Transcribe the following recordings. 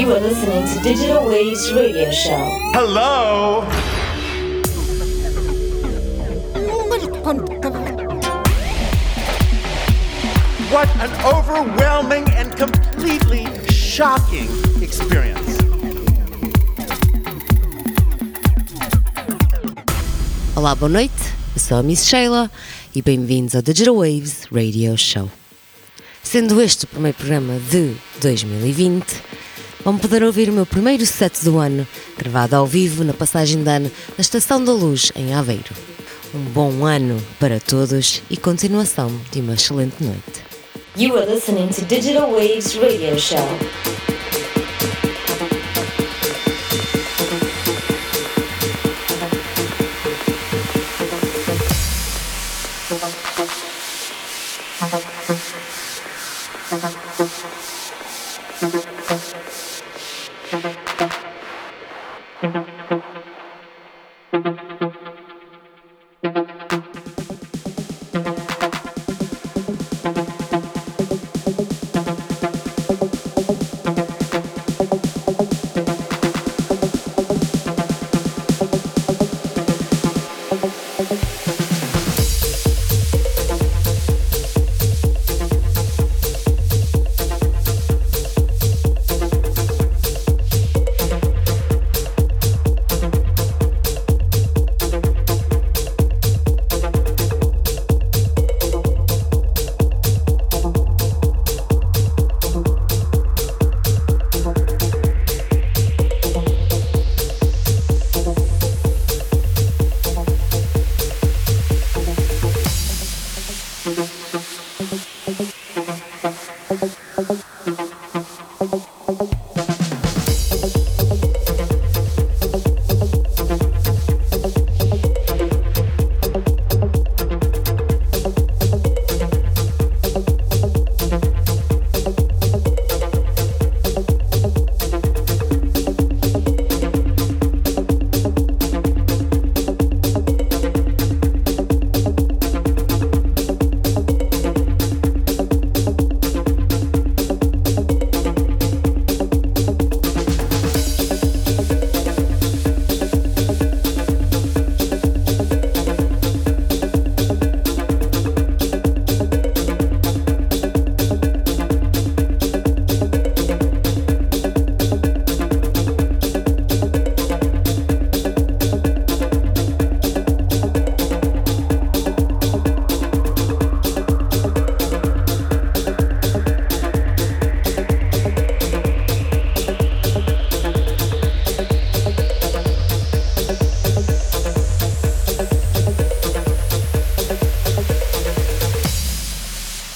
You are listening to Digital Waves Radio Show. Hello? What an overwhelming and completely shocking experience. Olá, boa noite. Eu sou a Miss Sheila e bem-vindos ao Digital Waves Radio Show. Sendo este o primeiro programa de 2020, vão poder ouvir o meu primeiro set do ano, gravado ao vivo na passagem de ano da Estação da Luz, em Aveiro. Um bom ano para todos e continuação de uma excelente noite. You are listening to Digital Waves Radio Show.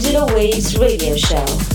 Digital Waves Radio Show.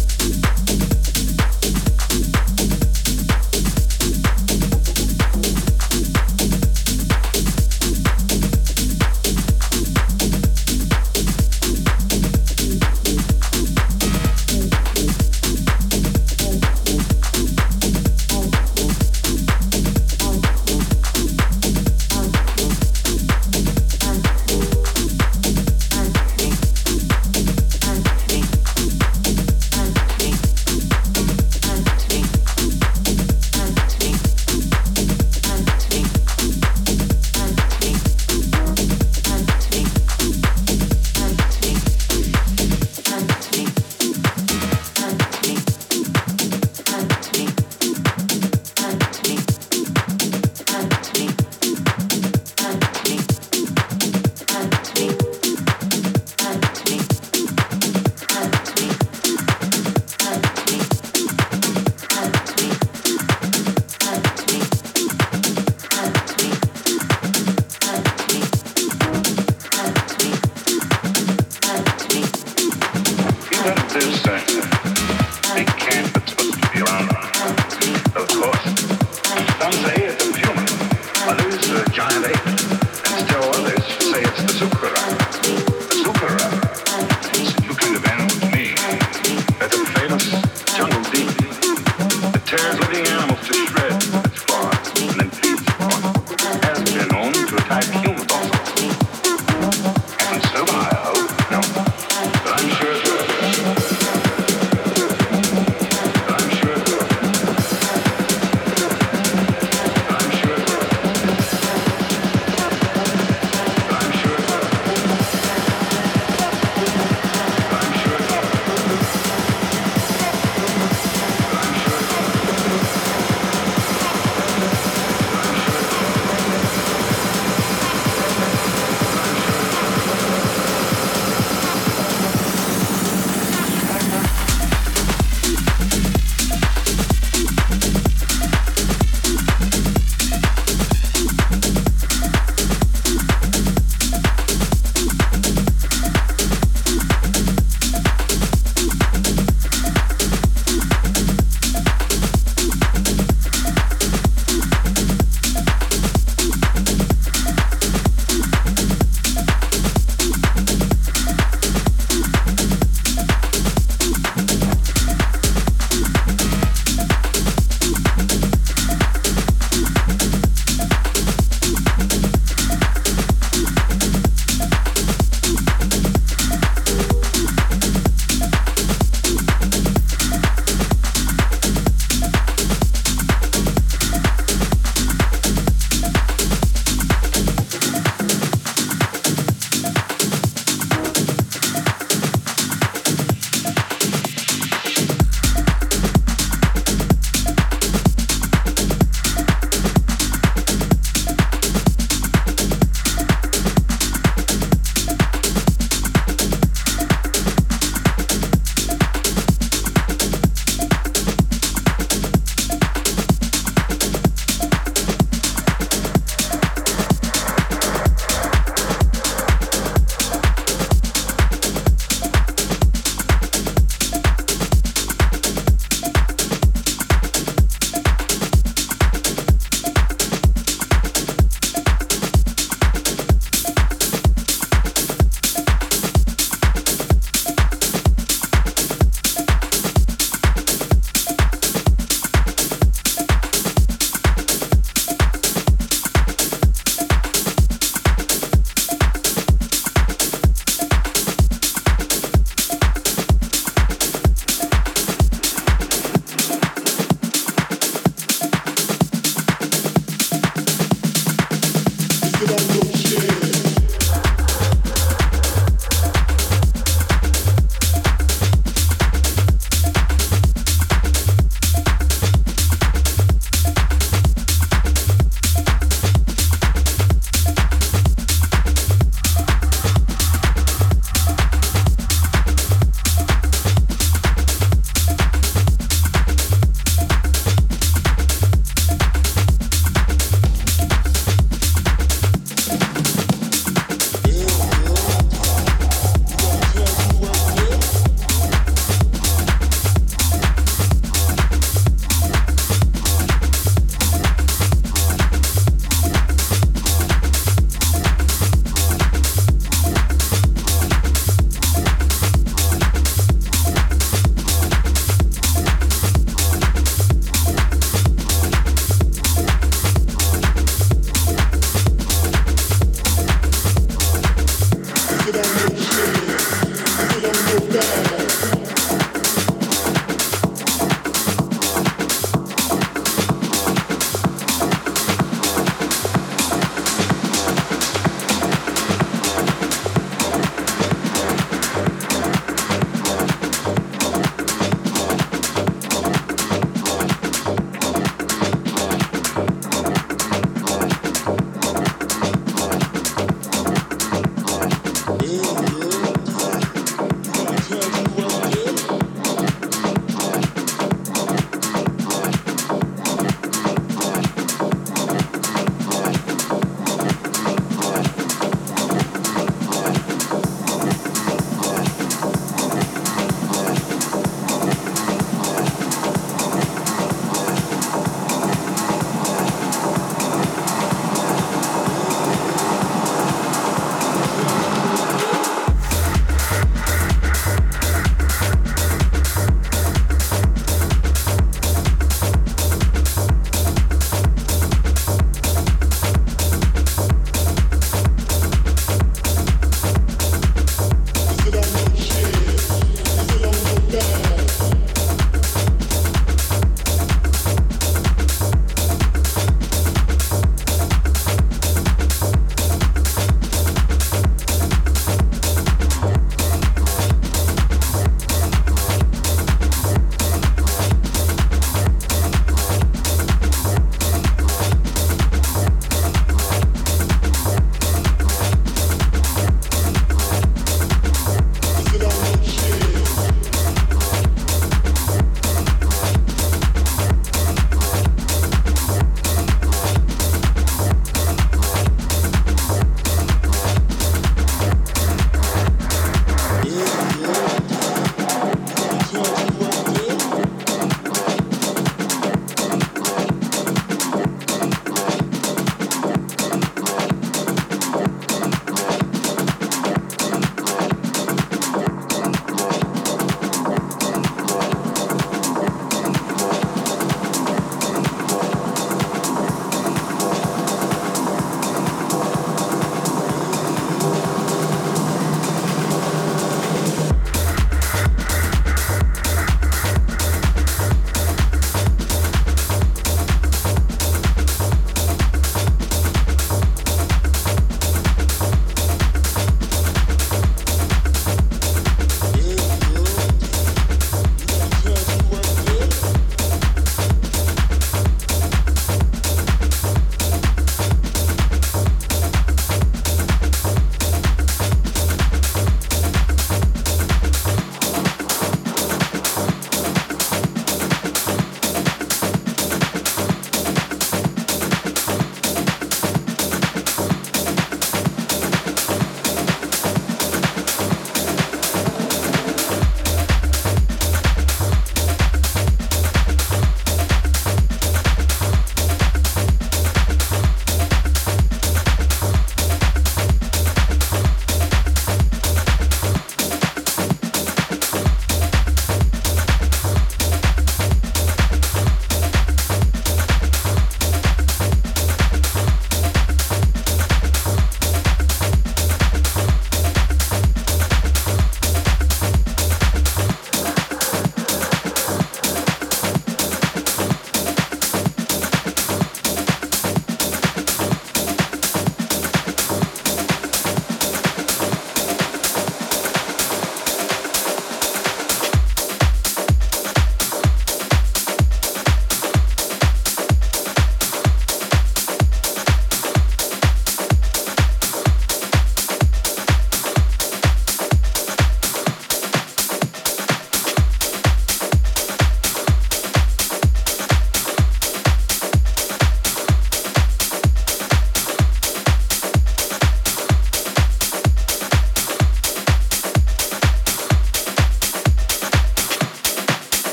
Tuesday.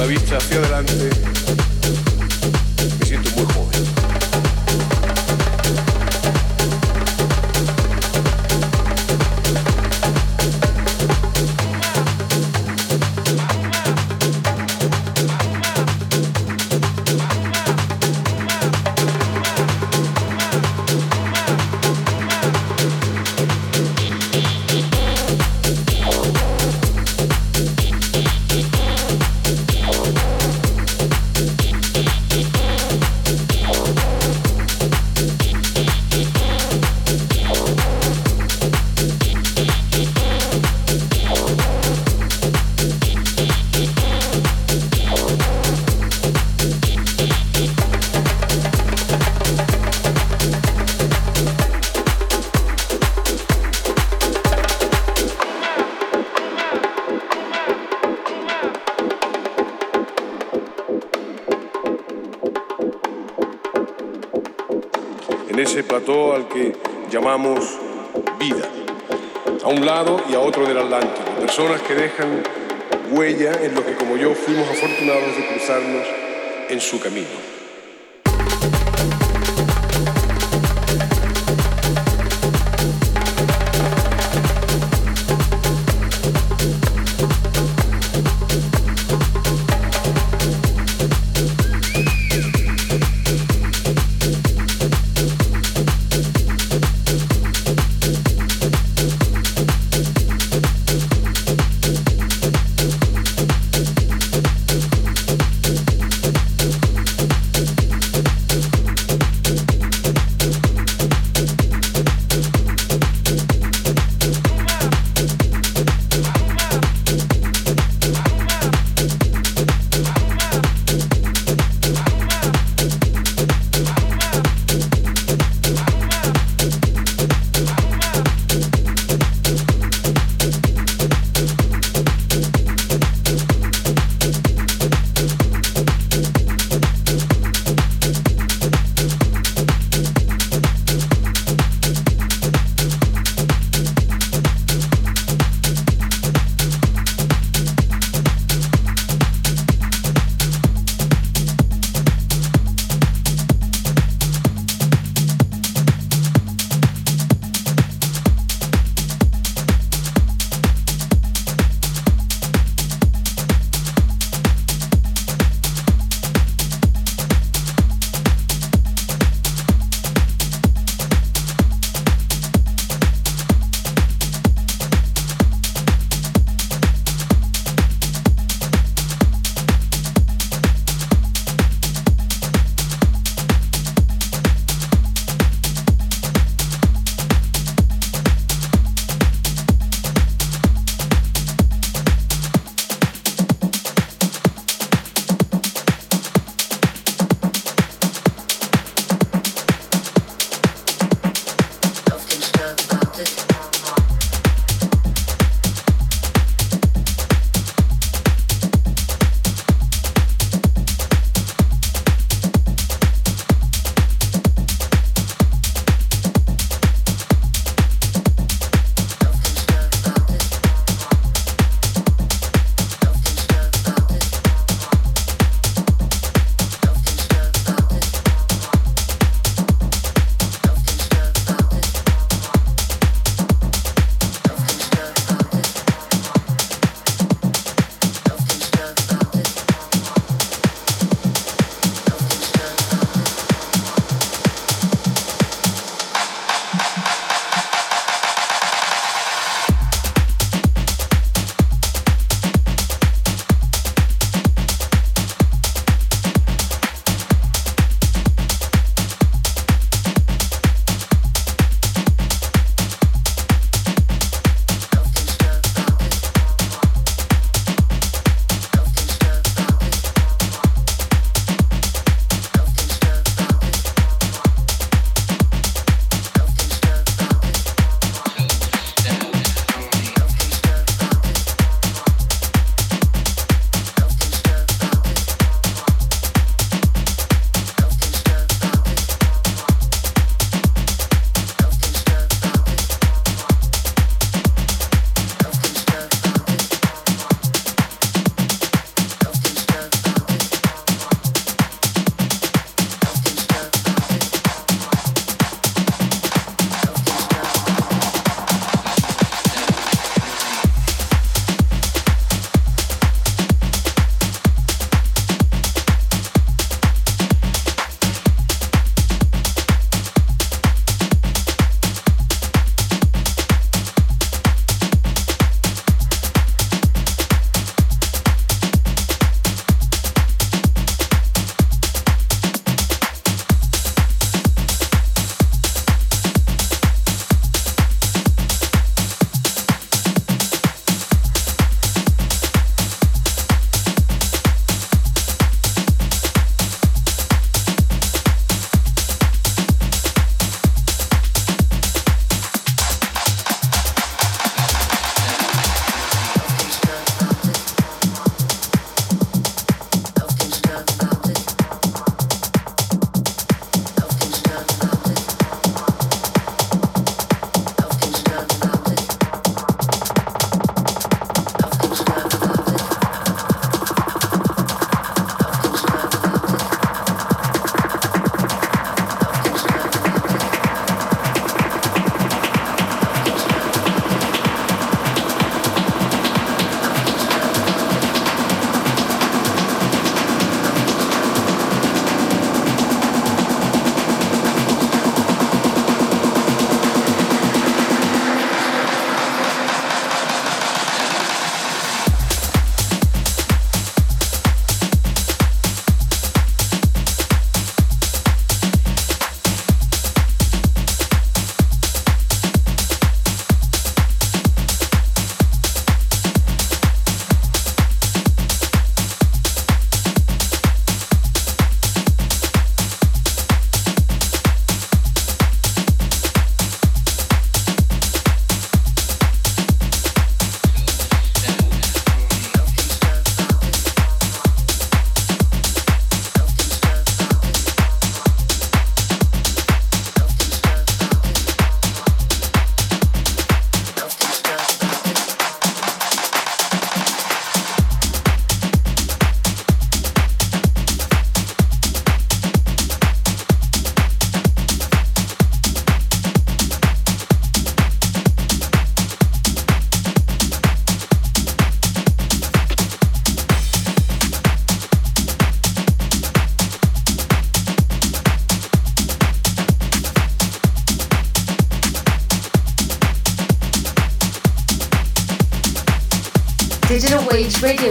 la vista hacia adelante. Su camino.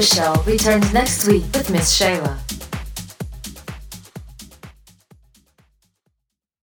Show returns next week with Miss Sheila.